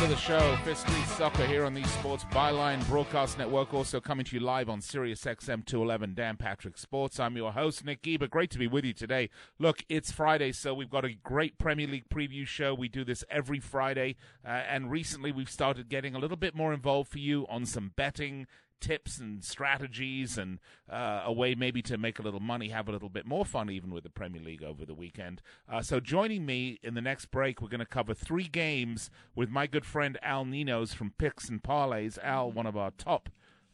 Welcome to the show. Fifth Street Soccer here on the Sports Byline Broadcast Network, also coming to you live on Sirius XM 211 Dan Patrick Sports. I'm your host, Nick Geber. Great to be with you today. Look, it's Friday, so we've got a great Premier League preview show. We do this every Friday, uh, and recently we've started getting a little bit more involved for you on some betting tips and strategies and uh, a way maybe to make a little money, have a little bit more fun even with the Premier League over the weekend. Uh, so joining me in the next break, we're going to cover three games with my good friend Al Ninos from Picks and Parlays. Al, one of our top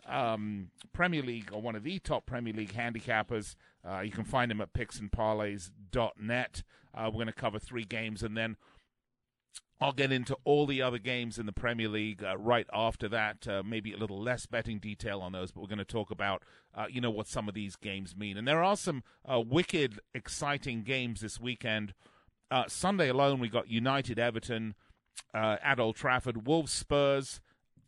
um, Premier League or one of the top Premier League handicappers. Uh, you can find him at picksandparlays.net. Uh, we're going to cover three games and then I'll get into all the other games in the Premier League uh, right after that. Uh, maybe a little less betting detail on those, but we're going to talk about, uh, you know, what some of these games mean. And there are some uh, wicked, exciting games this weekend. Uh, Sunday alone, we got United, Everton, uh, at Old Trafford, Wolves, Spurs,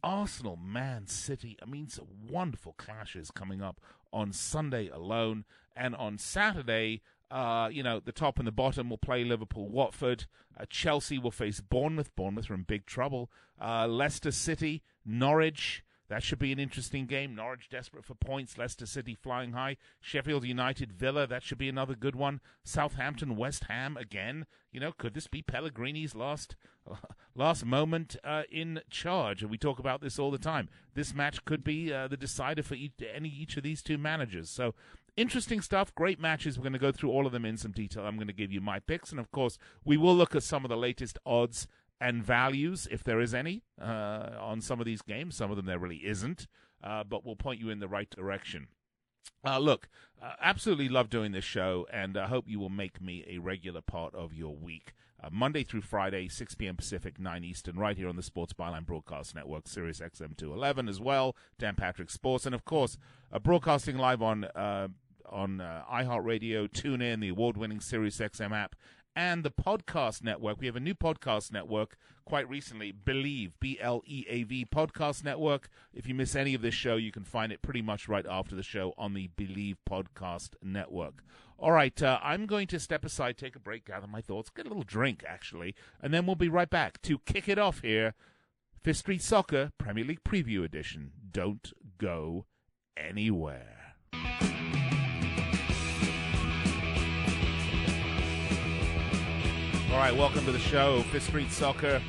Arsenal, Man City. I mean, some wonderful clashes coming up on Sunday alone, and on Saturday. Uh, you know, the top and the bottom will play Liverpool, Watford. Uh, Chelsea will face Bournemouth. Bournemouth are in big trouble. Uh, Leicester City, Norwich. That should be an interesting game. Norwich desperate for points. Leicester City flying high. Sheffield United, Villa. That should be another good one. Southampton, West Ham again. You know, could this be Pellegrini's last last moment uh, in charge? And we talk about this all the time. This match could be uh, the decider for each, any each of these two managers. So interesting stuff, great matches. We're going to go through all of them in some detail. I'm going to give you my picks, and of course, we will look at some of the latest odds and values, if there is any, uh, on some of these games. Some of them there really isn't, uh, but we'll point you in the right direction. Uh, look, uh, absolutely love doing this show, and I hope you will make me a regular part of your week. Uh, Monday through Friday, 6 p.m. Pacific, 9 Eastern, right here on the Sports Byline Broadcast Network, Sirius XM 211 as well, Dan Patrick Sports, and of course, uh, broadcasting live on uh, on uh, iHeartRadio, TuneIn, the award-winning Sirius XM app, and the podcast network. We have a new podcast network quite recently, Bleav, B L E A V Podcast Network. If you miss any of this show, you can find it pretty much right after the show on the Bleav Podcast Network. All right, uh, I'm going to step aside, take a break, gather my thoughts, get a little drink, actually, and then we'll be right back to kick it off here. Fifth Street Soccer Premier League Preview Edition. Don't go anywhere. All right, welcome to the show, Fifth Street Soccer.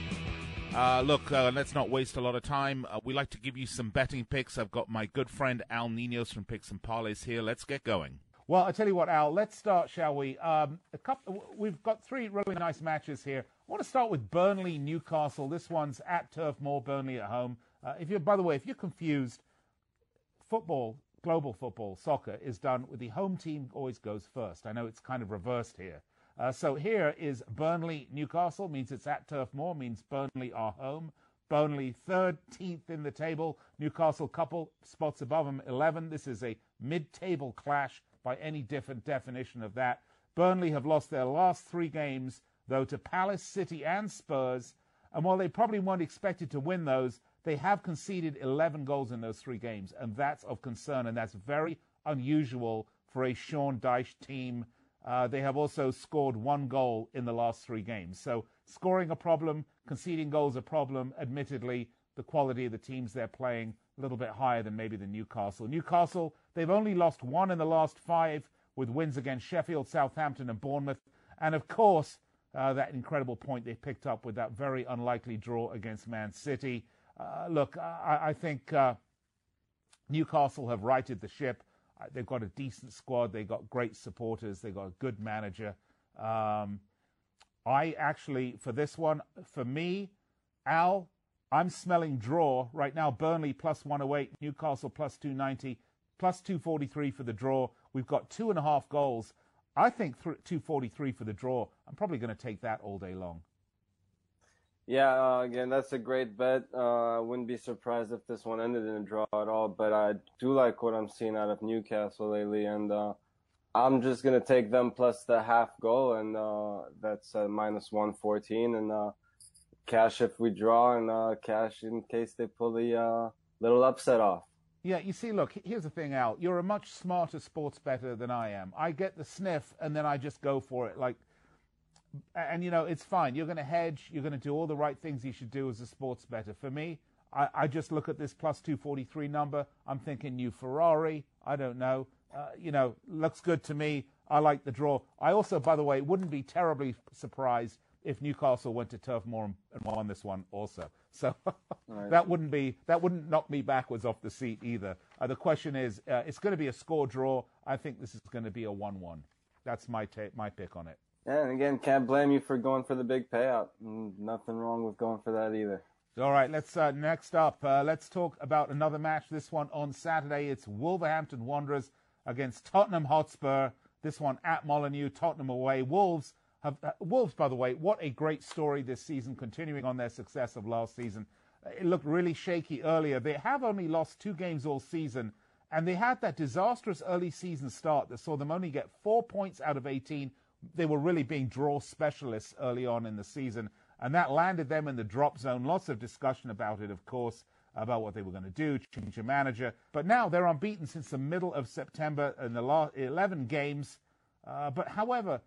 Uh, look, uh, let's not waste a lot of time. Uh, we like to give you some betting picks. I've got my good friend Al Ninos from Picks and Parlays here. Let's get going. Well, I tell you what, Al. Let's start, shall we? Um, a couple, we've got three really nice matches here. I want to start with Burnley Newcastle. This one's at Turf Moor, Burnley at home. Uh, if you're, by the way, if you're confused, football, global football, soccer is done with the home team always goes first. I know it's kind of reversed here. Uh, so here is Burnley Newcastle, means it's at Turf Moor, means Burnley are home. Burnley 13th in the table, Newcastle couple spots above them, 11. This is a mid-table clash by any different definition of that. Burnley have lost their last three games, though, to Palace, City, and Spurs. And while they probably weren't expected to win those, they have conceded 11 goals in those three games, and that's of concern, and that's very unusual for a Sean Dyche team. Uh, they have also scored one goal in the last three games. So scoring a problem, conceding goals a problem. Admittedly, the quality of the teams they're playing a little bit higher than maybe the Newcastle. Newcastle, they've only lost one in the last five with wins against Sheffield, Southampton, and Bournemouth. And of course, uh, that incredible point they picked up with that very unlikely draw against Man City. Uh, look, I, I think uh, Newcastle have righted the ship. Uh, they've got a decent squad. They've got great supporters. They've got a good manager. Um, I actually, for this one, for me, Al, I'm smelling draw right now. Burnley plus 108, Newcastle plus 290, plus 243 for the draw. We've got two and a half goals. I think 243 for the draw. I'm probably going to take that all day long. Yeah, uh, again, that's a great bet. Uh, I wouldn't be surprised if this one ended in a draw at all, but I do like what I'm seeing out of Newcastle lately, and uh, I'm just gonna take them plus the half goal, and uh, that's minus one fourteen, and uh, cash if we draw, and uh, cash in case they pull the little upset off. Yeah, you see, look, here's the thing, Al. You're a much smarter sports bettor than I am. I get the sniff, and then I just go for it. Like, and you know, it's fine. You're going to hedge. You're going to do all the right things you should do as a sports bettor. For me, I, I just look at this plus 243 number. I'm thinking new Ferrari. I don't know. Uh, you know, looks good to me. I like the draw. I also, by the way, wouldn't be terribly surprised if Newcastle went to Turf Moor and won this one also. So right. that wouldn't be that wouldn't knock me backwards off the seat either. Uh, the question is, uh, it's going to be a score draw. I think this is going to be a one-one. That's my ta- my pick on it. Yeah, and again, can't blame you for going for the big payout. Nothing wrong with going for that either. All right, let's uh, next up. Uh, let's talk about another match. This one on Saturday. It's Wolverhampton Wanderers against Tottenham Hotspur. This one at Molineux, Tottenham away. Wolves have, uh, Wolves, by the way, what a great story this season, continuing on their success of last season. It looked really shaky earlier. They have only lost two games all season, and they had that disastrous early season start that saw them only get four points out of 18. They were really being draw specialists early on in the season, and that landed them in the drop zone. Lots of discussion about it, of course about what they were going to do, change a manager. But now they're unbeaten since the middle of September in the last 11 games. Uh, but however,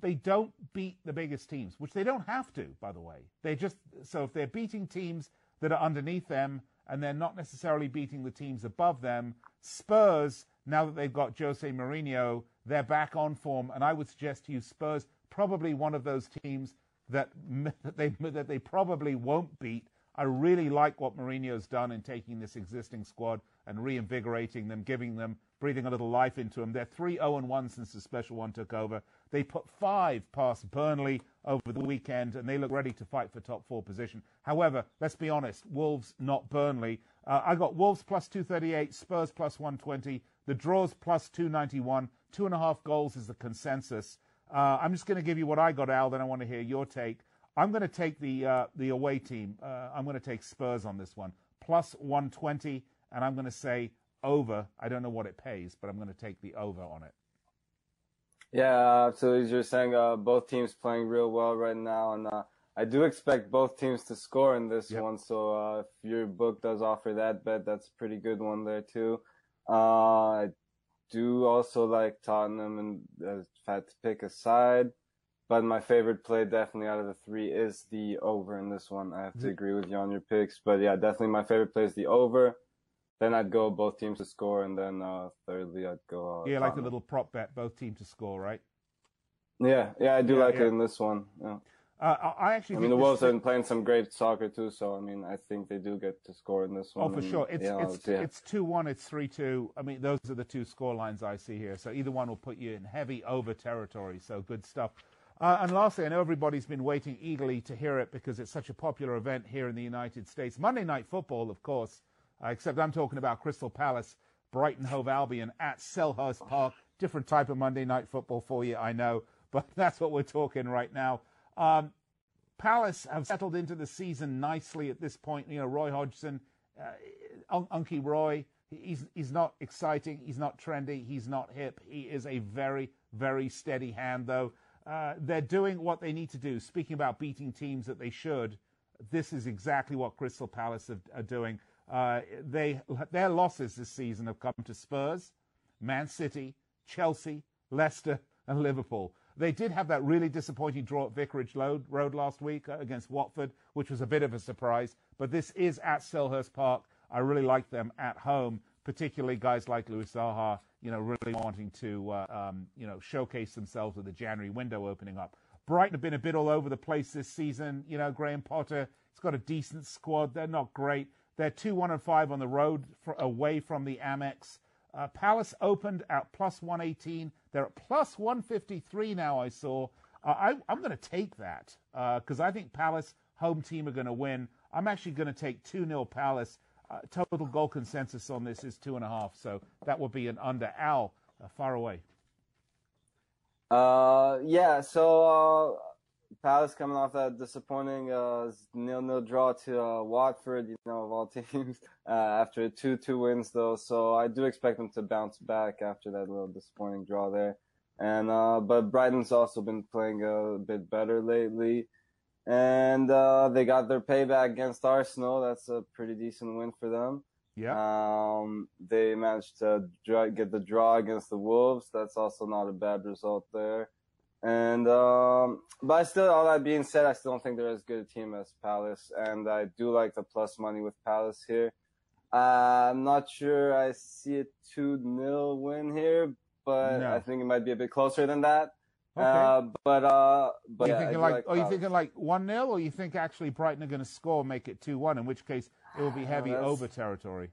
they don't beat the biggest teams, which they don't have to, by the way. They just, so if they're beating teams that are underneath them and they're not necessarily beating the teams above them, Spurs, now that they've got Jose Mourinho, they're back on form. And I would suggest to you, Spurs, probably one of those teams that, that, they, that they probably won't beat I really like what Mourinho's done in taking this existing squad and reinvigorating them, giving them, breathing a little life into them. They're 3 0 1 since the special one took over. They put five past Burnley over the weekend, and they look ready to fight for top four position. However, let's be honest, Wolves, not Burnley. Uh, I got Wolves plus 238, Spurs plus 120, the draws plus 291. Two and a half goals is the consensus. Uh, I'm just going to give you what I got, Al, then I want to hear your take. I'm going to take the uh, the away team. Uh, I'm going to take Spurs on this one, plus 120, and I'm going to say over. I don't know what it pays, but I'm going to take the over on it. Yeah, so as you're saying, uh, both teams playing real well right now, and uh, I do expect both teams to score in this yep. one. So uh, if your book does offer that bet, that's a pretty good one there too. Uh, I do also like Tottenham, and if I had to pick a side. But my favorite play definitely out of the three is the over in this one. I have to agree with you on your picks. But yeah, definitely my favorite play is the over. Then I'd go both teams to score, and then uh, thirdly I'd go. Uh, yeah, like the little prop bet, both teams to score, right? Yeah, yeah, I do yeah, like yeah. it in this one. Yeah. Uh, I actually. I mean, the Wolves have been playing some great soccer too, so I mean, I think they do get to score in this one. Oh, for and, sure. It's yeah, it's it's two one. It's three two. I mean, those are the two score lines I see here. So either one will put you in heavy over territory. So good stuff. Uh, and lastly, I know everybody's been waiting eagerly to hear it because it's such a popular event here in the United States. Monday Night Football, of course, uh, except I'm talking about Crystal Palace, Brighton Hove Albion at Selhurst Park. Different type of Monday Night Football for you, I know, but that's what we're talking right now. Um, Palace have settled into the season nicely at this point. You know, Roy Hodgson, uh, Unky Roy, he's, he's not exciting, he's not trendy, he's not hip. He is a very, very steady hand, though. Uh, they're doing what they need to do. Speaking about beating teams that they should, this is exactly what Crystal Palace are, are doing. Uh, they their losses this season have come to Spurs, Man City, Chelsea, Leicester, and Liverpool. They did have that really disappointing draw at Vicarage Road last week uh, against Watford, which was a bit of a surprise. But this is at Selhurst Park. I really like them at home, particularly guys like Louis Saha you know, really wanting to, uh, um, you know, showcase themselves with the January window opening up. Brighton have been a bit all over the place this season. You know, Graham Potter, he's got a decent squad. They're not great. They're 2 1 and 5 on the road for, away from the Amex. Uh, Palace opened at plus 118. They're at plus 153 now, I saw. Uh, I, am going to take that because uh, I think Palace, home team, are going to win. I'm actually going to take 2 0 Palace. Uh, total goal consensus on this is two and a half, so that would be an under. Al, uh, far away. Yeah. So Palace coming off that disappointing uh, nil-nil draw to uh, Watford, you know, of all teams, uh, after two-two wins though. So I do expect them to bounce back after that little disappointing draw there. And uh, but Brighton's also been playing a bit better lately, and uh, they got their payback against Arsenal. That's a pretty decent win for them. Yeah. Um, they managed to draw, get the draw against the Wolves. That's also not a bad result there. And um, but I still, all that being said, I still don't think they're as good a team as Palace, and I do like the plus money with Palace here. Uh, I'm not sure I see a two 0 win here, but No. I think it might be a bit closer than that. Okay. Uh, but uh, but you yeah, thinking do like, are you Palace. thinking like one 0 or you think actually Brighton are going to score, and make it two one? In which case, it will be heavy that's- over territory.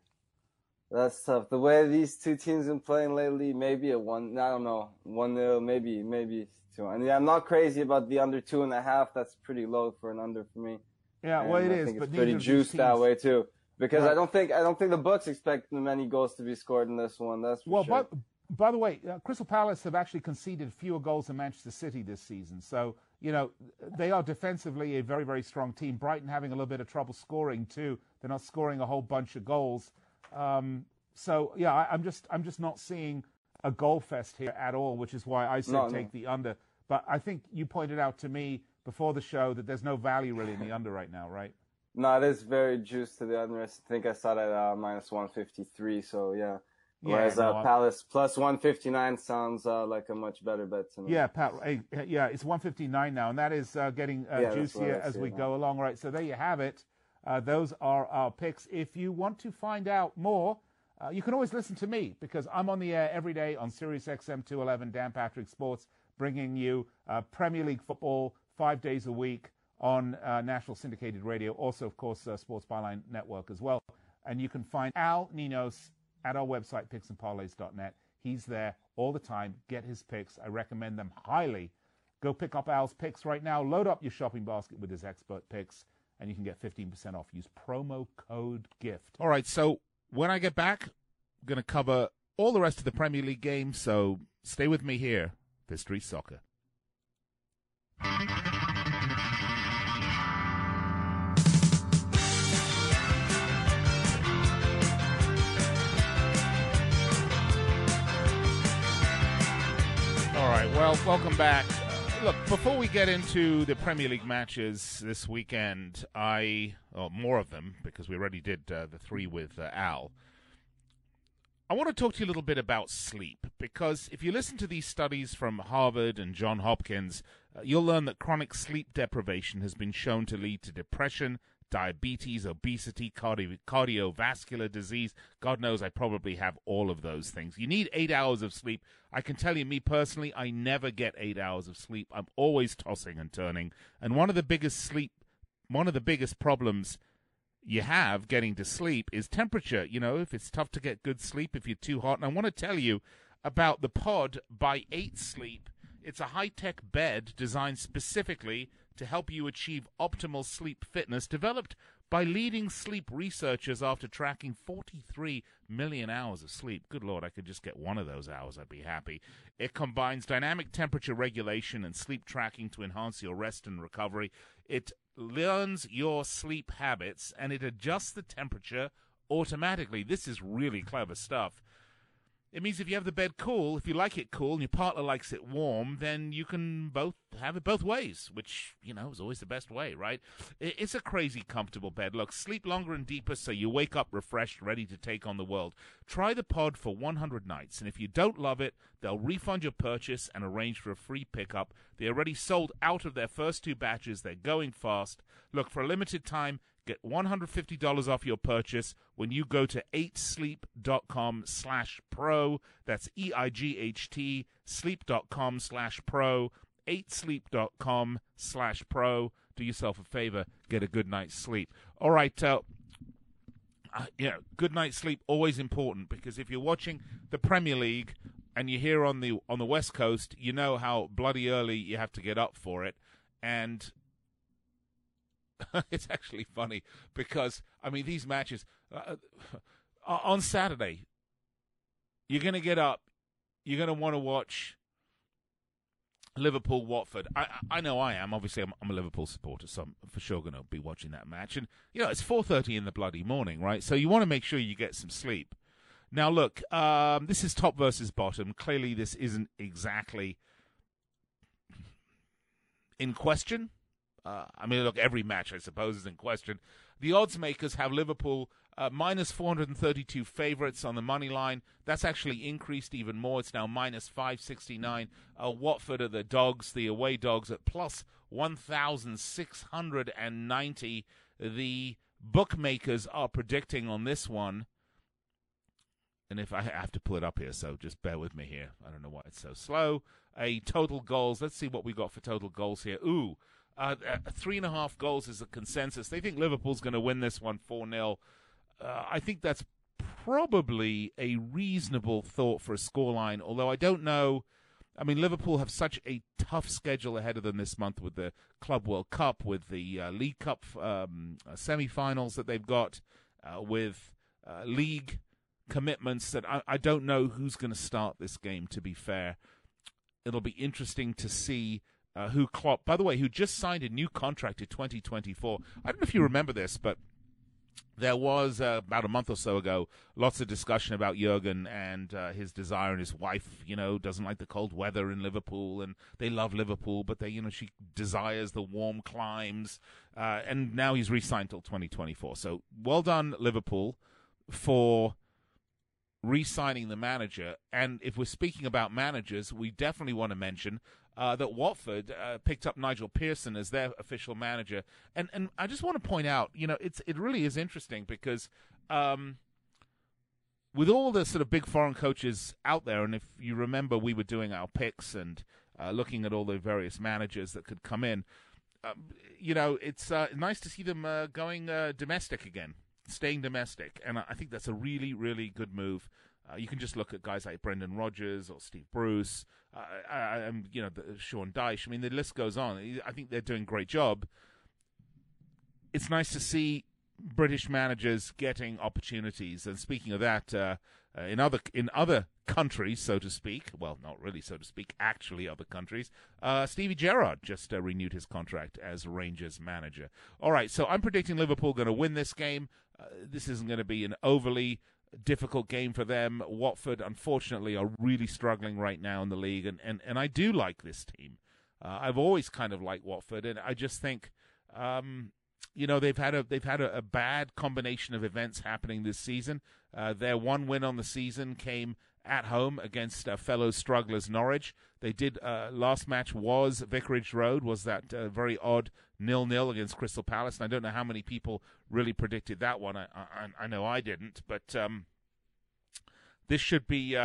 That's tough. The way these two teams been playing lately, maybe a one. I don't know, one nil, maybe maybe two. And yeah, I'm not crazy about the under two and a half. That's pretty low for an under for me. Yeah, well, And it I is, think but it's pretty juiced that way too. Because Right. I don't think I don't think the books expect many goals to be scored in this one. That's for Well, sure. by, by the way, uh, Crystal Palace have actually conceded fewer goals than Manchester City this season. So, you know, they are defensively a very, very strong team. Brighton having a little bit of trouble scoring, too. They're not scoring a whole bunch of goals. Um, so, yeah, I, I'm just I'm just not seeing a goal fest here at all, which is why I said No, no. take the under. But I think you pointed out to me before the show that there's no value really in the under right now, right? no, it is very juiced to the under. I think I saw that uh, minus 153. So yeah. Yeah, Whereas no, uh, Palace plus 159 sounds uh, like a much better bet to me. Yeah, Pat. Hey, yeah, it's 159 now, and that is uh, getting uh, Yeah, juicier as we now. go along. Right, so there you have it. Uh, those are our picks. If you want to find out more, uh, you can always listen to me because I'm on the air every day on Sirius XM 211, Dan Patrick Sports, bringing you uh, Premier League football five days a week on uh, national syndicated radio. Also, of course, uh, Sports Byline Network as well. And you can find Al Ninos at our website, picksandparlays.net. He's there all the time. Get his picks. I recommend them highly. Go pick up Al's picks right now. Load up your shopping basket with his expert picks, and you can get 15% off. Use promo code GIFT. All right, so when I get back, I'm going to cover all the rest of the Premier League games, so stay with me here for Street Soccer. All right, well, welcome back. Look, before we get into the Premier League matches this weekend, I, or more of them, because we already did uh, the three with uh, Al. I want to talk to you a little bit about sleep because if you listen to these studies from Harvard and John Hopkins, uh, you'll learn that chronic sleep deprivation has been shown to lead to depression, diabetes, obesity, cardio- cardiovascular disease. God knows I probably have all of those things. You need eight hours of sleep. I can tell you, me personally, I never get eight hours of sleep. I'm always tossing and turning. And one of the biggest sleep, one of the biggest problems you have getting to sleep is temperature. You know, if it's tough to get good sleep, if you're too hot. And I want to tell you about the Pod by 8 Sleep. It's a high tech bed designed specifically to help you achieve optimal sleep fitness, developed by leading sleep researchers after tracking 43 million hours of sleep. Good Lord, I could just get one of those hours, I'd be happy. It combines dynamic temperature regulation and sleep tracking to enhance your rest and recovery. It learns your sleep habits and it adjusts the temperature automatically. This is really clever stuff. It means if you have the bed cool, if you like it cool and your partner likes it warm, then you can both have it both ways, which, you know, is always the best way, right? It's a crazy comfortable bed. Look, sleep longer and deeper so you wake up refreshed, ready to take on the world. Try the pod for 100 nights, and if you don't love it, they'll refund your purchase and arrange for a free pickup. They already sold out of their first two batches. They're going fast. Look, for a limited time, Get $150 off your purchase when you go to 8sleep.com slash pro. That's E-I-G-H-T sleep.com slash pro. 8sleep.com slash pro. Do yourself a favor. Get a good night's sleep. All right. Uh, uh, yeah, good night's sleep always important because if you're watching the Premier League and you're here on the on the West Coast, you know how bloody early you have to get up for it, and it's actually funny because I mean these matches uh, on Saturday, you're going to get up, you're going to want to watch Liverpool Watford. I I know I am. Obviously, I'm, I'm a Liverpool supporter, so I'm for sure going to be watching that match. And you know, it's 4:30 in the bloody morning, right? So you want to make sure you get some sleep. Now, look, um, this is top versus bottom. Clearly, this isn't exactly in question. Uh, I mean, look, every match, I suppose, is in question. The odds makers have Liverpool uh, minus 432 favourites on the money line. That's actually increased even more. It's now minus 569. Uh, Watford are the dogs, the away dogs, at plus 1,690. The bookmakers are predicting on this one. And if I have to pull it up here, so just bear with me here. I don't know why it's so slow. A total goals. Let's see what we got for total goals here. Ooh, uh, uh, three and a half goals is a consensus. They think Liverpool's going to win this one 4 0. Uh, I think that's probably a reasonable thought for a scoreline, although I don't know. I mean, Liverpool have such a tough schedule ahead of them this month with the Club World Cup, with the uh, League Cup um, uh, semi finals that they've got, uh, with league commitments that I, I don't know who's going to start this game, to be fair. It'll be interesting to see uh, who Klopp, by the way, who just signed a new contract to 2024. I don't know if you remember this, but there was uh, about a month or so ago lots of discussion about Jurgen and uh, his desire and his wife. You know, doesn't like the cold weather in Liverpool, and they love Liverpool, but they, you know, she desires the warm climes. Uh, and now he's re-signed till 2024. So well done, Liverpool, for re-signing the manager. And if we're speaking about managers, we definitely want to mention uh, that Watford uh, picked up Nigel Pearson as their official manager, and and I just want to point out, you know, it's it really is interesting because. Um, with all the sort of big foreign coaches out there, and if you remember, we were doing our picks and uh, looking at all the various managers that could come in. Um, you know, it's uh, nice to see them uh, going uh, domestic again, staying domestic, and I think that's a really, really good move. Uh, you can just look at guys like Brendan Rodgers or Steve Bruce, uh, and you know the, Sean Dyche. I mean, the list goes on. I think they're doing a great job. It's nice to see British managers getting opportunities. And speaking of that, uh, uh, in other in other countries, so to speak, well, not really, so to speak, actually other countries, uh, Stevie Gerrard just uh, renewed his contract as Rangers manager. All right, so I'm predicting Liverpool going to win this game. Uh, this isn't going to be an overly difficult game for them. Watford, unfortunately, are really struggling right now in the league, and, and, and I do like this team. Uh, I've always kind of liked Watford, and I just think, um, you know, they've had a they've had a, a bad combination of events happening this season. Uh, their one win on the season came at home against uh, fellow strugglers Norwich. They did uh, last match was Vicarage Road was that uh, very odd nil nil against Crystal Palace, and I don't know how many people really predicted that one. I I, I know I didn't, but um, this should be.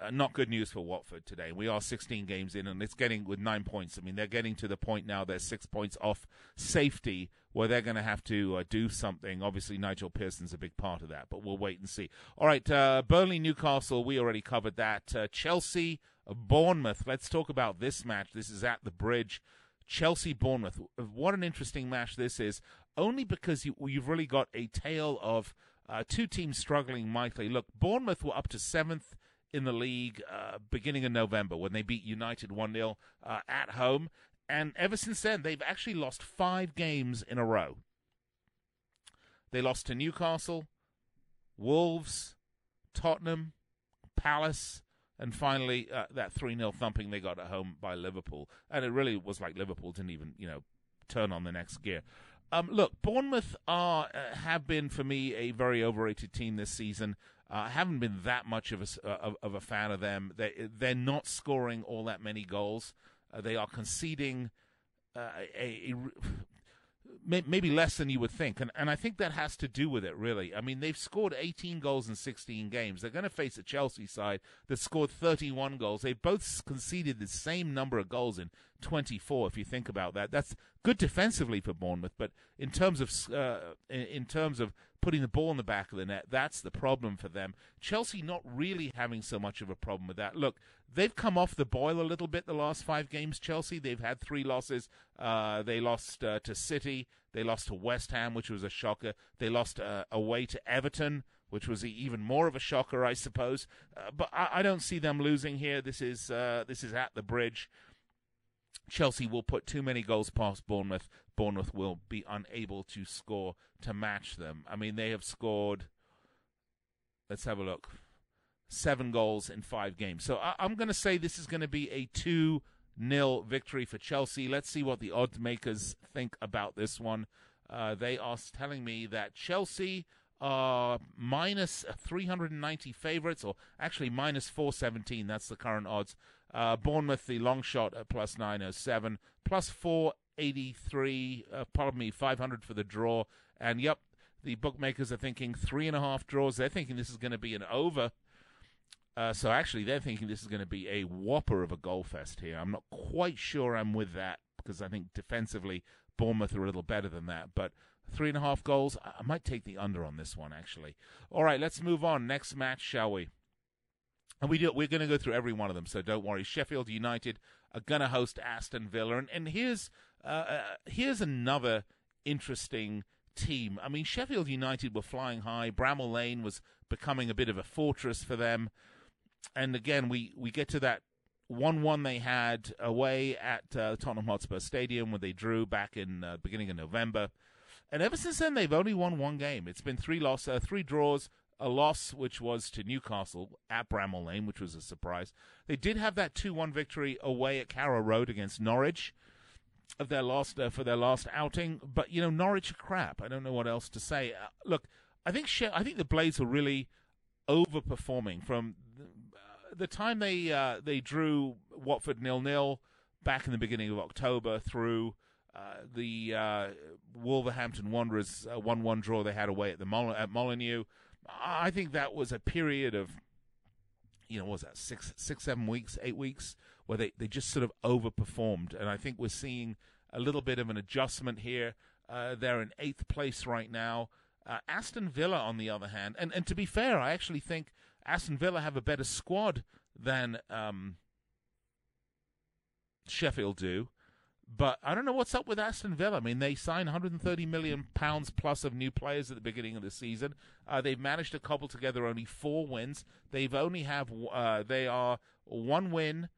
Uh, not good news for Watford today. We are 16 games in, and it's getting with nine points. I mean, they're getting to the point now they're six points off safety, where they're going to have to uh, do something. Obviously, Nigel Pearson's a big part of that, but we'll wait and see. All right, uh, Burnley, Newcastle, we already covered that. Uh, Chelsea, Bournemouth. Let's talk about this match. This is at the Bridge. Chelsea, Bournemouth. What an interesting match this is. Only because you, you've really got a tale of uh, two teams struggling mightily. Look, Bournemouth were up to seventh in the league uh, beginning of November when they beat United 1 0 uh, at home. And ever since then, they've actually lost five games in a row. They lost to Newcastle, Wolves, Tottenham, Palace, and finally uh, that 3 0 thumping they got at home by Liverpool. And it really was like Liverpool didn't even, you know, turn on the next gear. Um, look, Bournemouth are uh, have been for me a very overrated team this season. Uh, I haven't been that much of a, uh, of, of, a fan of them. They they're not scoring all that many goals. Uh, they are conceding uh, a, a, maybe less than you would think, and and I think that has to do with it. Really, I mean they've scored 18 goals in 16 games. They're going to face a Chelsea side that scored 31 goals. They've both conceded the same number of goals in 24. If you think about that, that's good defensively for Bournemouth, but in terms of uh, in, terms of putting the ball in the back of the net. That's the problem for them. Chelsea not really having so much of a problem with that. Look, they've come off the boil a little bit the last five games. Chelsea they've had three losses. Uh, they lost uh, to City. They lost to West Ham, which was a shocker. They lost uh, away to Everton. Which was even more of a shocker, I suppose. Uh, but I, I, don't see them losing here. This is uh, this is at the bridge. Chelsea will put too many goals past Bournemouth. Bournemouth will be unable to score to match them. I mean, they have scored. Let's have a look. Seven goals in five games. So I, am going to say this is going to be a 2 0 victory for Chelsea. Let's see what the odds makers think about this one. Uh, they are telling me that Chelsea are minus 390 favorites, or actually minus 417. That's the current odds. Uh, Bournemouth, the long shot at plus 907, plus 483, uh, pardon me, 500 for the draw. And yep, the bookmakers are thinking three and a half draws. They're thinking this is going to be an over. Uh, so actually, they're thinking this is going to be a whopper of a goal fest here. I'm not quite sure I'm with that because I think defensively Bournemouth are a little better than that. But three and a half goals, I might take the under on this one actually. All right, let's move on. Next match, shall we? And we do. We're going to go through every one of them, so don't worry. Sheffield United are going to host Aston Villa, and, and here's uh, uh, here's another interesting team. I mean, Sheffield United were flying high. Bramall Lane was becoming a bit of a fortress for them, and again, we we get to that one-one they had away at uh, Tottenham Hotspur Stadium, when they drew back in uh, beginning of November. And ever since then, they've only won one game. It's been three losses, uh, three draws, a loss which was to Newcastle at Bramall Lane, which was a surprise. They did have that two-one victory away at Carrow Road against Norwich of their last uh, for their last outing. But you know, Norwich crap. I don't know what else to say. Uh, look, I think she- I think the Blades are really overperforming from the, uh, time they uh, they drew Watford nil nil back in the beginning of October through. Uh, the uh, Wolverhampton Wanderers one one draw they had away at the Mol- at Molineux, I think that was a period of, you know, was that six, six, seven weeks, eight weeks, where they, they just sort of overperformed. And I think we're seeing a little bit of an adjustment here. Uh, they're in eighth place right now. Uh, Aston Villa, on the other hand, and, and to be fair, I actually think Aston Villa have a better squad than um, Sheffield do. But I don't know what's up with Aston Villa. I mean, they signed 130 million pounds plus of new players at the beginning of the season. Uh, they've managed to cobble together only four wins. They've only have uh, they are one win,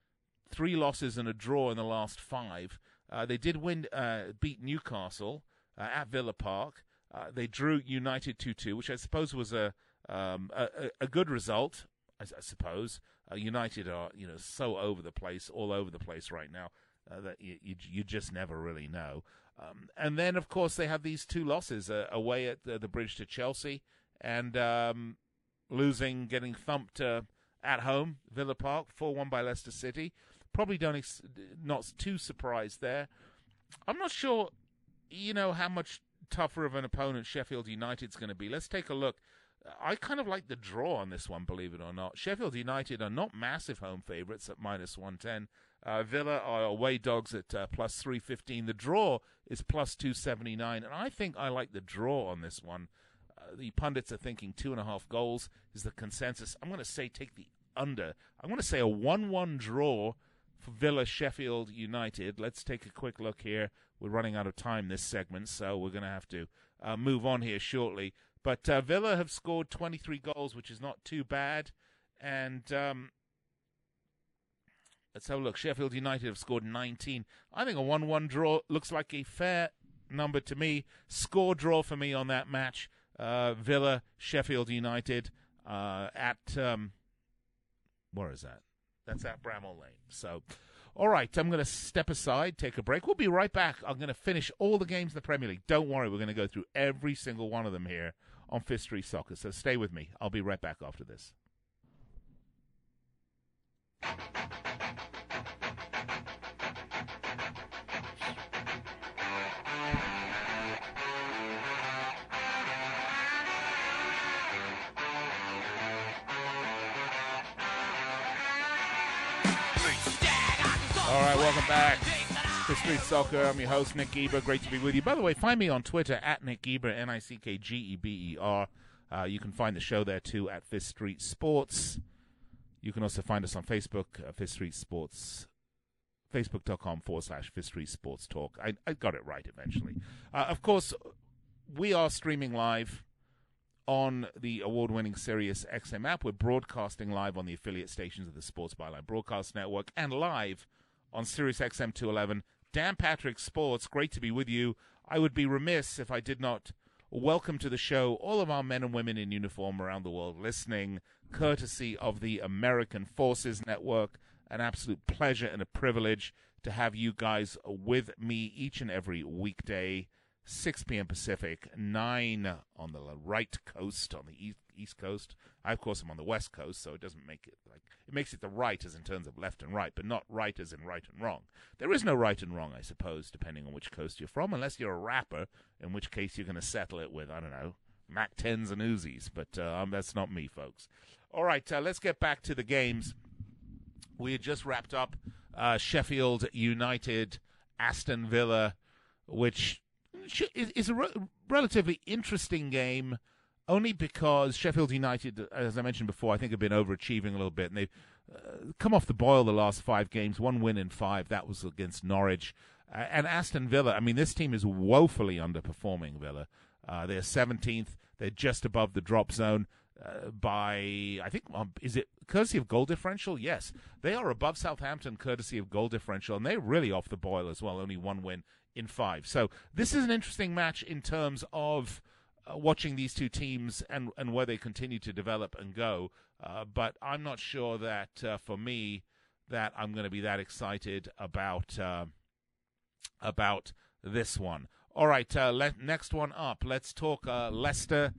three losses, and a draw in the last five. Uh, they did win, uh, beat Newcastle uh, at Villa Park. Uh, they drew United 2-2, which I suppose was a um, a, a, good result. I, suppose United are you know so over the place, all over the place right now uh, that you, you, you just never really know. Um, and then, of course, they have these two losses uh, away at the, the, bridge to Chelsea and um, losing, getting thumped uh, at home, Villa Park, 4 1 by Leicester City. Probably don't ex- not too surprised there. I'm not sure, you know, how much tougher of an opponent Sheffield United's going to be. Let's take a look. I kind of like the draw on this one, believe it or not. Sheffield United are not massive home favourites at minus 110. Uh, Villa are away dogs at uh, plus 315. The draw is plus 279. And I think I like the draw on this one. Uh, the pundits are thinking two and a half goals is the consensus. I'm going to say take the under. I'm going to say a 1 1 draw for Villa Sheffield United. Let's take a quick look here. We're running out of time this segment, so we're going to have to uh, move on here shortly. But uh, Villa have scored 23 goals, which is not too bad. And um, Let's have a look. Sheffield United have scored 19. I think a 1 1 draw looks like a fair number to me. Score draw for me on that match. Uh, Villa, Sheffield United uh, at. Um, where is that? That's at Bramall Lane. So, all right, I'm going to step aside, take a break. We'll be right back. I'm going to finish all the games in the Premier League. Don't worry, we're going to go through every single one of them here on Street Soccer. So stay with me. I'll be right back after this. Welcome back to Street Soccer. I'm your host, Nick Geber. Great to be with you. By the way, find me on Twitter at Nick Geber, N I C K G E B E R. Uh, you can find the show there too at Fifth Street Sports. You can also find us on Facebook, uh, Fifth Street Sports, facebook.com forward slash Fifth Street Sports Talk. I, I got it right eventually. Uh, of course, we are streaming live on the award-winning Sirius XM app. We're broadcasting live on the affiliate stations of the Sports Byline Broadcast Network and live on Sirius XM 211. Dan Patrick Sports, great to be with you. I would be remiss if I did not welcome to the show all of our men and women in uniform around the world listening, courtesy of the American Forces Network. An absolute pleasure and a privilege to have you guys with me each and every weekday. 6 p.m. Pacific, 9 on the right coast, on the east, east coast. I, of course, am on the west coast, so it doesn't make it like it makes it the right as in terms of left and right, but not right as in right and wrong. There is no right and wrong, I suppose, depending on which coast you're from, unless you're a rapper, in which case you're going to settle it with, I don't know, Mac 10s and Uzis, but uh, um, that's not me, folks. All right, uh, let's get back to the games. We had just wrapped up uh, Sheffield United, Aston Villa, which is a re- relatively interesting game only because Sheffield United, as I mentioned before, I think have been overachieving a little bit, and they've uh, come off the boil the last five games. One win in five. That was against Norwich. And Aston Villa. I mean, this team is woefully underperforming. Villa. Uh, they're 17th. They're just above the drop zone uh, by I think um, is it courtesy of goal differential? Yes, they are above Southampton courtesy of goal differential, and they're really off the boil as well. Only one win in five. So this is an interesting match in terms of uh, watching these two teams and and where they continue to develop and go. Uh, but I'm not sure that uh, for me that I'm going to be that excited about uh, about this one. All right, uh, let, next one up. Let's talk uh, Leicester.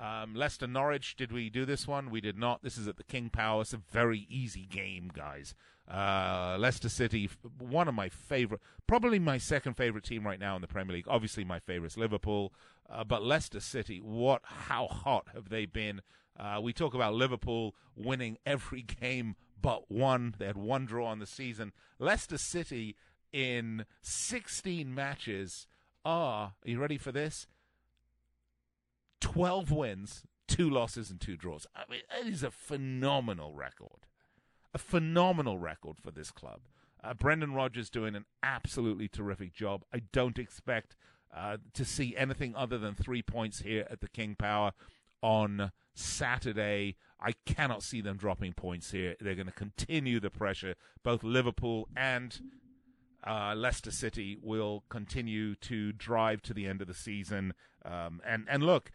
Um, Leicester Norwich. Did we do this one? We did not. This is at the King Power. It's a very easy game, guys. Uh, Leicester City, one of my favorite, probably my second favorite team right now in the Premier League. Obviously, my favorite is Liverpool, uh, but Leicester City, what, how hot have they been? Uh, we talk about Liverpool winning every game but one. They had one draw on the season. Leicester City in 16 matches are, are you ready for this? 12 wins, two losses, and two draws. I mean, it is a phenomenal record a phenomenal record for this club. Uh, Brendan Rodgers doing an absolutely terrific job. I don't expect uh, to see anything other than three points here at the King Power on Saturday. I cannot see them dropping points here. They're going to continue the pressure. Both Liverpool and uh, Leicester City will continue to drive to the end of the season. Um, and and look,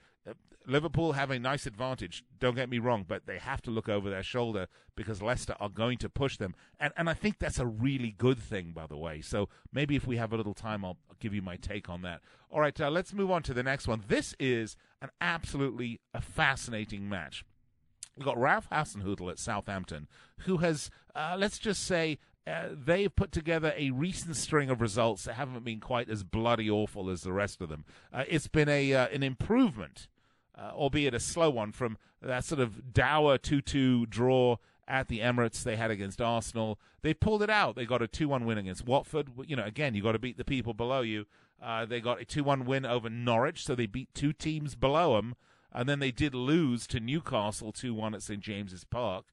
Liverpool have a nice advantage. Don't get me wrong, but they have to look over their shoulder because Leicester are going to push them, and and I think that's a really good thing, by the way. So maybe if we have a little time, I'll give you my take on that. All right, uh, let's move on to the next one. This is an absolutely a fascinating match. We've got Ralph Hasenhüttl at Southampton, who has, uh, let's just say, uh, they've put together a recent string of results that haven't been quite as bloody awful as the rest of them. Uh, it's been a uh, an improvement uh, albeit a slow one, from that sort of dour 2 2 draw at the Emirates they had against Arsenal. They pulled it out. They got a 2 1 win against Watford. You know, again, you got to beat the people below you. Uh, they got a 2 1 win over Norwich, so they beat two teams below them. And then they did lose to Newcastle 2 1 at St. James's Park.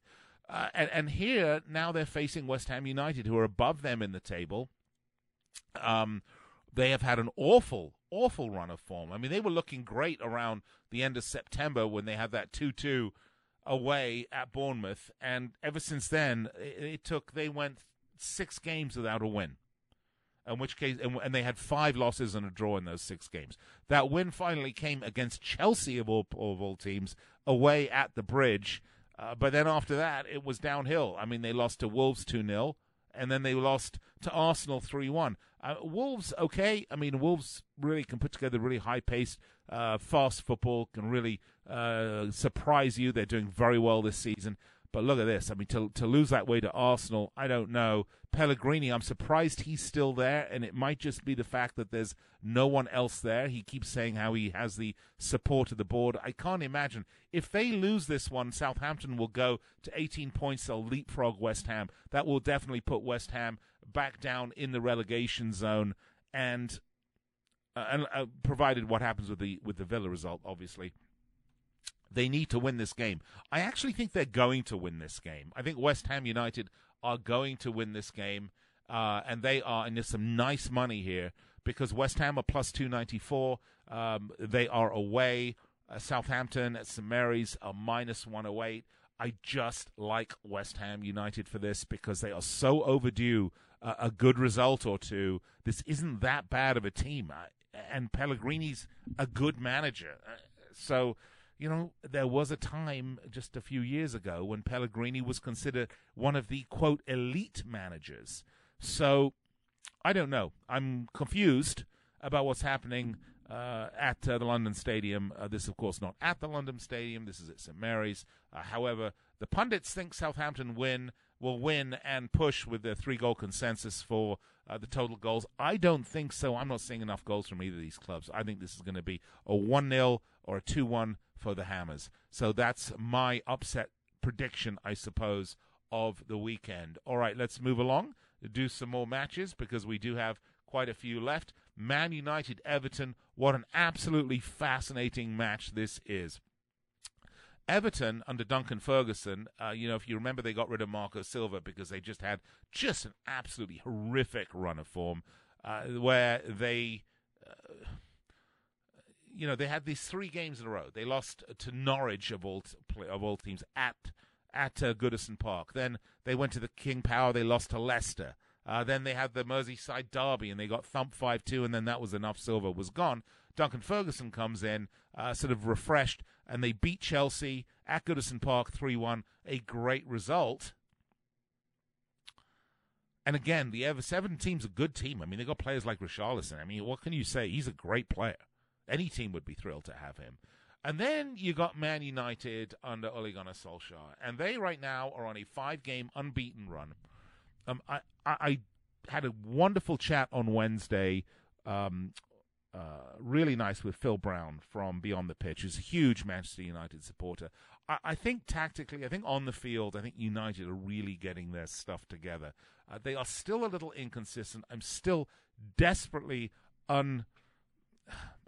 Uh, and, and here, now they're facing West Ham United, who are above them in the table. Um, they have had an awful, awful run of form. I mean, they were looking great around the end of September when they had that 2 2 away at Bournemouth. And ever since then, it, it, took, they went six games without a win. In which case, and, and, they had five losses and a draw in those six games. That win finally came against Chelsea, of all, of all teams, away at the bridge. Uh, but then after that, it was downhill. I mean, they lost to Wolves 2 0 and then they lost to Arsenal 3 1. Uh, Wolves, okay. I mean, Wolves really can put together really high paced, uh, fast football, can really uh, surprise you. They're doing very well this season. But look at this. I mean, to to lose that way to Arsenal, I don't know. Pellegrini, I'm surprised he's still there, and it might just be the fact that there's no one else there. He keeps saying how he has the support of the board. I can't imagine. If they lose this one, Southampton will go to 18 points. They'll leapfrog West Ham. That will definitely put West Ham back down in the relegation zone, and uh, and uh, provided what happens with the with the Villa result, obviously. They need to win this game. I actually think they're going to win this game. I think West Ham United are going to win this game, uh, and they are, and there's some nice money here because West Ham are plus 294. Um, they are away. Uh, Southampton at St Mary's are minus 108. I just like West Ham United for this because they are so overdue a good result or two. This isn't that bad of a team, uh, and Pellegrini's a good manager. Uh, so, you know, there was a time just a few years ago when Pellegrini was considered one of the quote elite managers. So, I don't know. I'm confused about what's happening uh, at uh, the London Stadium. Uh, this, of course, not at the London Stadium. This is at St Mary's. Uh, however, the pundits think Southampton win will win and push with the three goal consensus for uh, the total goals. I don't think so. I'm not seeing enough goals from either of these clubs. I think this is going to be a 1 0 or a 2 1 for the Hammers. So that's my upset prediction, I suppose, of the weekend. All right, let's move along, do some more matches because we do have quite a few left. Man United Everton, what an absolutely fascinating match this is. Everton under Duncan Ferguson, uh, you know, if you remember, they got rid of Marco Silva because they just had just an absolutely horrific run of form, uh, where they, uh, you know, they had these three games in a row. They lost to Norwich of all of all teams at at uh, Goodison Park. Then they went to the King Power. They lost to Leicester. Uh, then they had the Merseyside derby and they got thumped 5 2, and then that was enough. Silva was gone. Duncan Ferguson comes in, uh, sort of refreshed, and they beat Chelsea at Goodison Park 3 1. A great result. And again, the Ever Seven team's a good team. I mean, they've got players like Richarlison. I mean, what can you say? He's a great player. Any team would be thrilled to have him. And then you got Man United under Ole Gunnar Solskjaer, and they right now are on a five-game unbeaten run. Um, I, I, I had a wonderful chat on Wednesday um, uh, really nice with Phil Brown from Beyond the Pitch, who's a huge Manchester United supporter. I, I think tactically, I think on the field, I think United are really getting their stuff together. Uh, they are still a little inconsistent. I'm still desperately un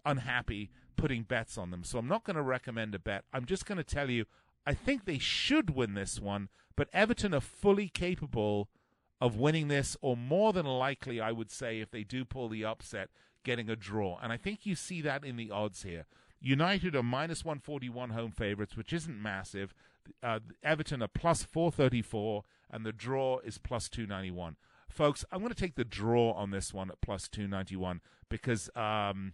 unhappy putting bets on them, so I'm not going to recommend a bet. I'm just going to tell you, I think they should win this one, but Everton are fully capable of winning this, or more than likely, I would say, if they do pull the upset, getting a draw. And I think you see that in the odds here. United are minus 141 home favorites, which isn't massive. Uh, Everton are plus 434, and the draw is plus 291. Folks, I'm going to take the draw on this one at plus 291 because um,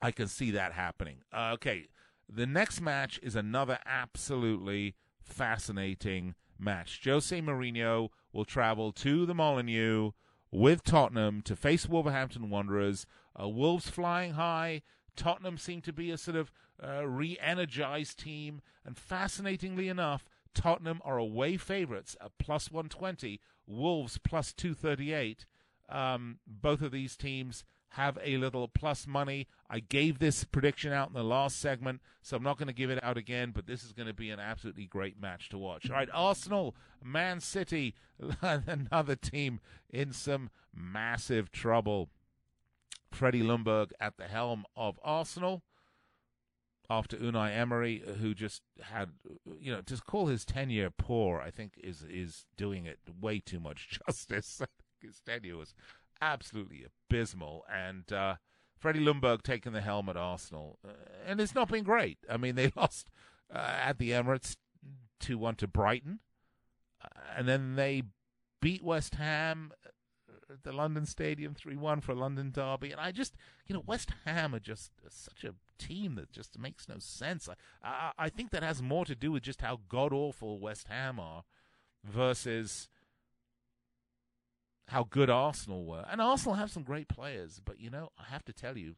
I can see that happening. Uh, okay, the next match is another absolutely fascinating match. Jose Mourinho will travel to the Molineux with Tottenham to face Wolverhampton Wanderers. Uh, Wolves flying high. Tottenham seem to be a sort of uh, re energized team. And fascinatingly enough, Tottenham are away favourites at plus 120, Wolves plus 238. Um, both of these teams have a little plus money. I gave this prediction out in the last segment, so I'm not going to give it out again, but this is going to be an absolutely great match to watch. All right, Arsenal, Man City, another team in some massive trouble. Freddie Ljungberg at the helm of Arsenal after Unai Emery, who just had, you know, to call his tenure poor, I think is is doing it way too much justice. his tenure was absolutely abysmal. And uh, Freddie Ljungberg taking the helm at Arsenal, uh, and it's not been great. I mean, they lost uh, at the Emirates two one to Brighton, uh, and then they beat West Ham at the London Stadium three one for a London derby. And I just, you know, West Ham are just such a team that just makes no sense. I, I, I think that has more to do with just how god awful West Ham are versus how good Arsenal were. And Arsenal have some great players, but you know, I have to tell you,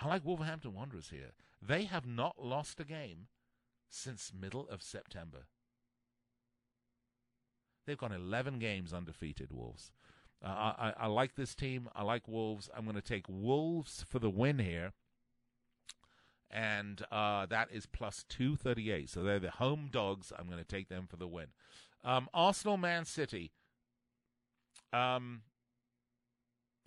I like Wolverhampton Wanderers here. They have not lost a game since middle of September. They've gone 11 games undefeated, Wolves. Uh, I, I like this team. I like Wolves. I'm going to take Wolves for the win here. And uh, that is plus 238. So they're the home dogs. I'm going to take them for the win. Um, Arsenal, Man City. Um,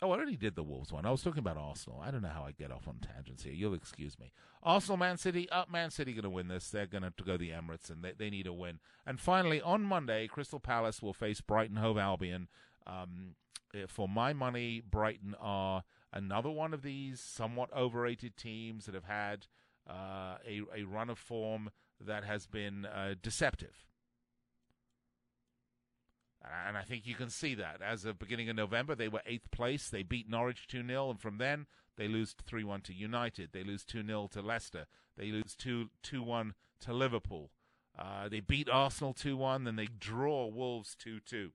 oh, I already did the Wolves one. I was talking about Arsenal. I don't know how I get off on tangents here. You'll excuse me. Arsenal, Man City. Up, uh, Man City going to win this. They're going to go the Emirates, and they, they need a win. And finally, on Monday, Crystal Palace will face Brighton Hove Albion. Um, eh, for my money, Brighton are another one of these somewhat overrated teams that have had uh, a, a run of form that has been uh, deceptive. And I think you can see that. As of beginning of November, they were eighth place. They beat Norwich 2 0, and from then, they lose 3 1 to United. They lose 2 0 to Leicester. They lose 2 1 to Liverpool. Uh, they beat Arsenal 2 1, then they draw Wolves 2 2.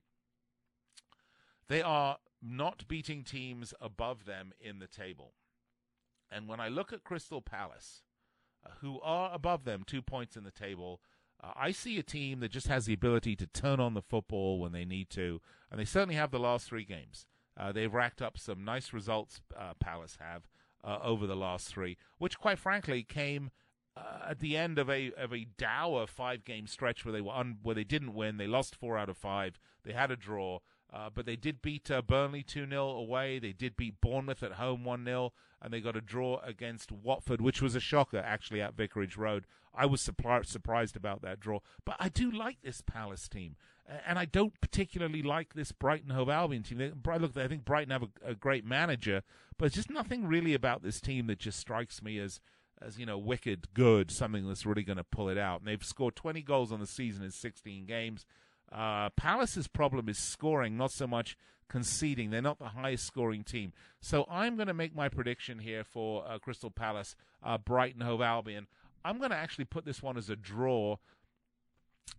They are not beating teams above them in the table. And when I look at Crystal Palace, uh, who are above them, two points in the table, uh, I see a team that just has the ability to turn on the football when they need to, and they certainly have the last three games. Uh, they've racked up some nice results, uh, Palace have, uh, over the last three, which, quite frankly, came uh, at the end of a of a dour five game stretch where they were un, where they didn't win. They lost four out of five. They had a draw. Uh, but they did beat uh, Burnley 2 0 away. They did beat Bournemouth at home 1 0. And they got a draw against Watford, which was a shocker, actually, at Vicarage Road. I was surprised about that draw. But I do like this Palace team. And I don't particularly like this Brighton Hove Albion team. Look, I think Brighton have a, a great manager, but there's just nothing really about this team that just strikes me as as you know, wicked good, something that's really going to pull it out. And they've scored 20 goals on the season in 16 games. Uh, Palace's problem is scoring, not so much conceding. They're not the highest scoring team. So I'm going to make my prediction here for uh, Crystal Palace, uh, Brighton Hove Albion. I'm going to actually put this one as a draw.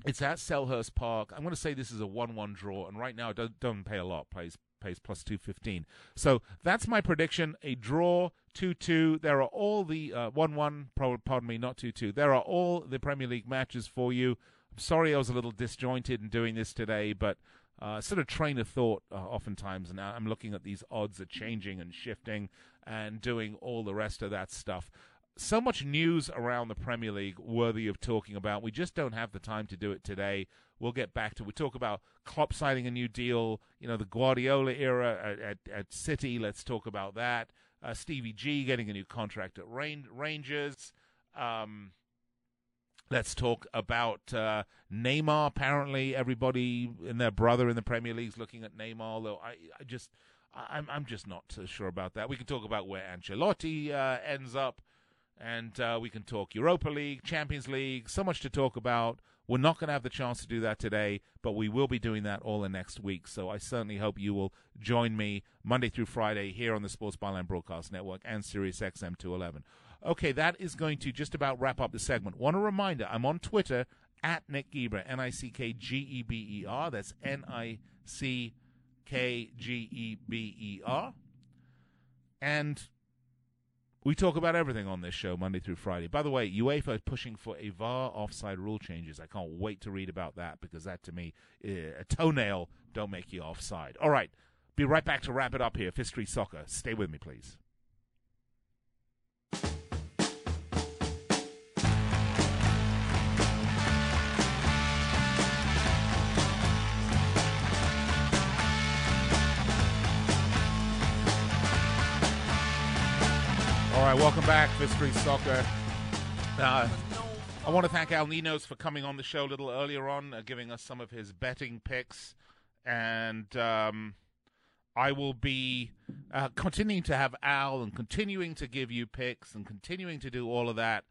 It's at Selhurst Park. I'm going to say this is a 1 1 draw, and right now it doesn't, doesn't pay a lot. Plays pays plus 215. So that's my prediction. A draw, 2 2. There are all the uh, 1 1, pardon me, not 2 2. There are all the Premier League matches for you. I'm sorry I was a little disjointed in doing this today, but uh, sort of train of thought uh, oftentimes. And I'm looking at these odds are changing and shifting and doing all the rest of that stuff. So much news around the Premier League worthy of talking about. We just don't have the time to do it today. We'll get back to. We talk about Klopp signing a new deal. You know the Guardiola era at, at, at City. Let's talk about that. Uh, Stevie G getting a new contract at Rain, Rangers. Um, Let's talk about uh, Neymar. Apparently, everybody and their brother in the Premier League is looking at Neymar. Though I, I just, I'm, I'm just not so sure about that. We can talk about where Ancelotti uh, ends up, and uh, we can talk Europa League, Champions League. So much to talk about. We're not going to have the chance to do that today, but we will be doing that all in next week. So I certainly hope you will join me Monday through Friday here on the Sports Byline Broadcast Network and Sirius XM 211. Okay, that is going to just about wrap up the segment. Want a reminder I'm on Twitter at Nick Geber, N I C K G E B E R. That's N I C K G E B E R. And we talk about everything on this show Monday through Friday. By the way, UEFA is pushing for a VAR offside rule changes. I can't wait to read about that because that to me, eh, a toenail don't make you offside. All right, be right back to wrap it up here. Street Soccer. Stay with me, please. All right, welcome back, Fifth Street Soccer. Uh, I want to thank Al Ninos for coming on the show a little earlier on, uh, giving us some of his betting picks. And um, I will be uh, continuing to have Al and continuing to give you picks and continuing to do all of that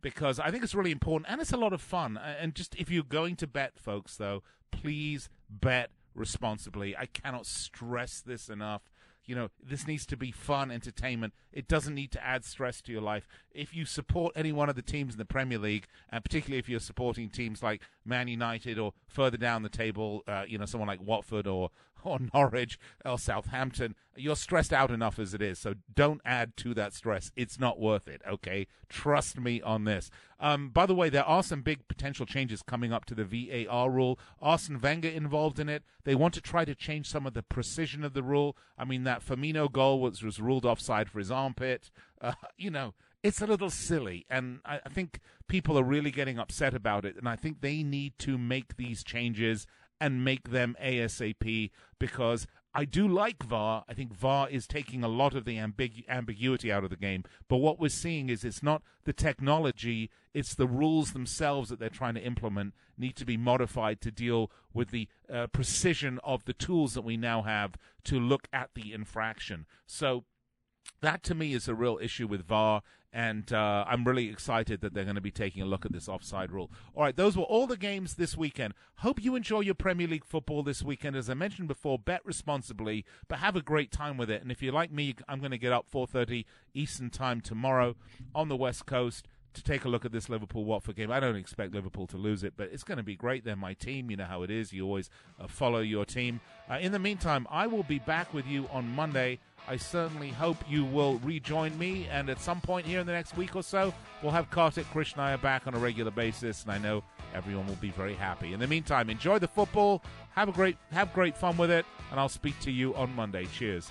because I think it's really important and it's a lot of fun. And just if you're going to bet, folks, though, please bet responsibly. I cannot stress this enough you know, this needs to be fun entertainment. It doesn't need to add stress to your life. If you support any one of the teams in the Premier League, and particularly if you're supporting teams like Man United or further down the table, uh, you know, someone like Watford or or Norwich or Southampton. You're stressed out enough as it is, so don't add to that stress. It's not worth it, okay? Trust me on this. Um, by the way, there are some big potential changes coming up to the VAR rule. Arsene Wenger involved in it. They want to try to change some of the precision of the rule. I mean, that Firmino goal was, was ruled offside for his armpit. Uh, you know, it's a little silly, and I, I, think people are really getting upset about it. And I think they need to make these changes and make them ASAP because I do like VAR. I think VAR is taking a lot of the ambig- ambiguity out of the game. But what we're seeing is it's not the technology, it's the rules themselves that they're trying to implement need to be modified to deal with the uh, precision of the tools that we now have to look at the infraction. So that to me is a real issue with VAR, and uh, I'm really excited that they're going to be taking a look at this offside rule. All right, those were all the games this weekend. Hope you enjoy your Premier League football this weekend. As I mentioned before, bet responsibly, but have a great time with it. And if you're like me, I'm going to get up 4:30 Eastern Time tomorrow on the West Coast to take a look at this Liverpool Watford game. I don't expect Liverpool to lose it, but it's going to be great. They're my team. You know how it is. You always uh, follow your team. Uh, in the meantime, I will be back with you on Monday. I certainly hope you will rejoin me, and at some point here in the next week or so, we'll have Kartik Krishnaiyer back on a regular basis, and I know everyone will be very happy. In the meantime, enjoy the football, have a great have great fun with it, and I'll speak to you on Monday. Cheers.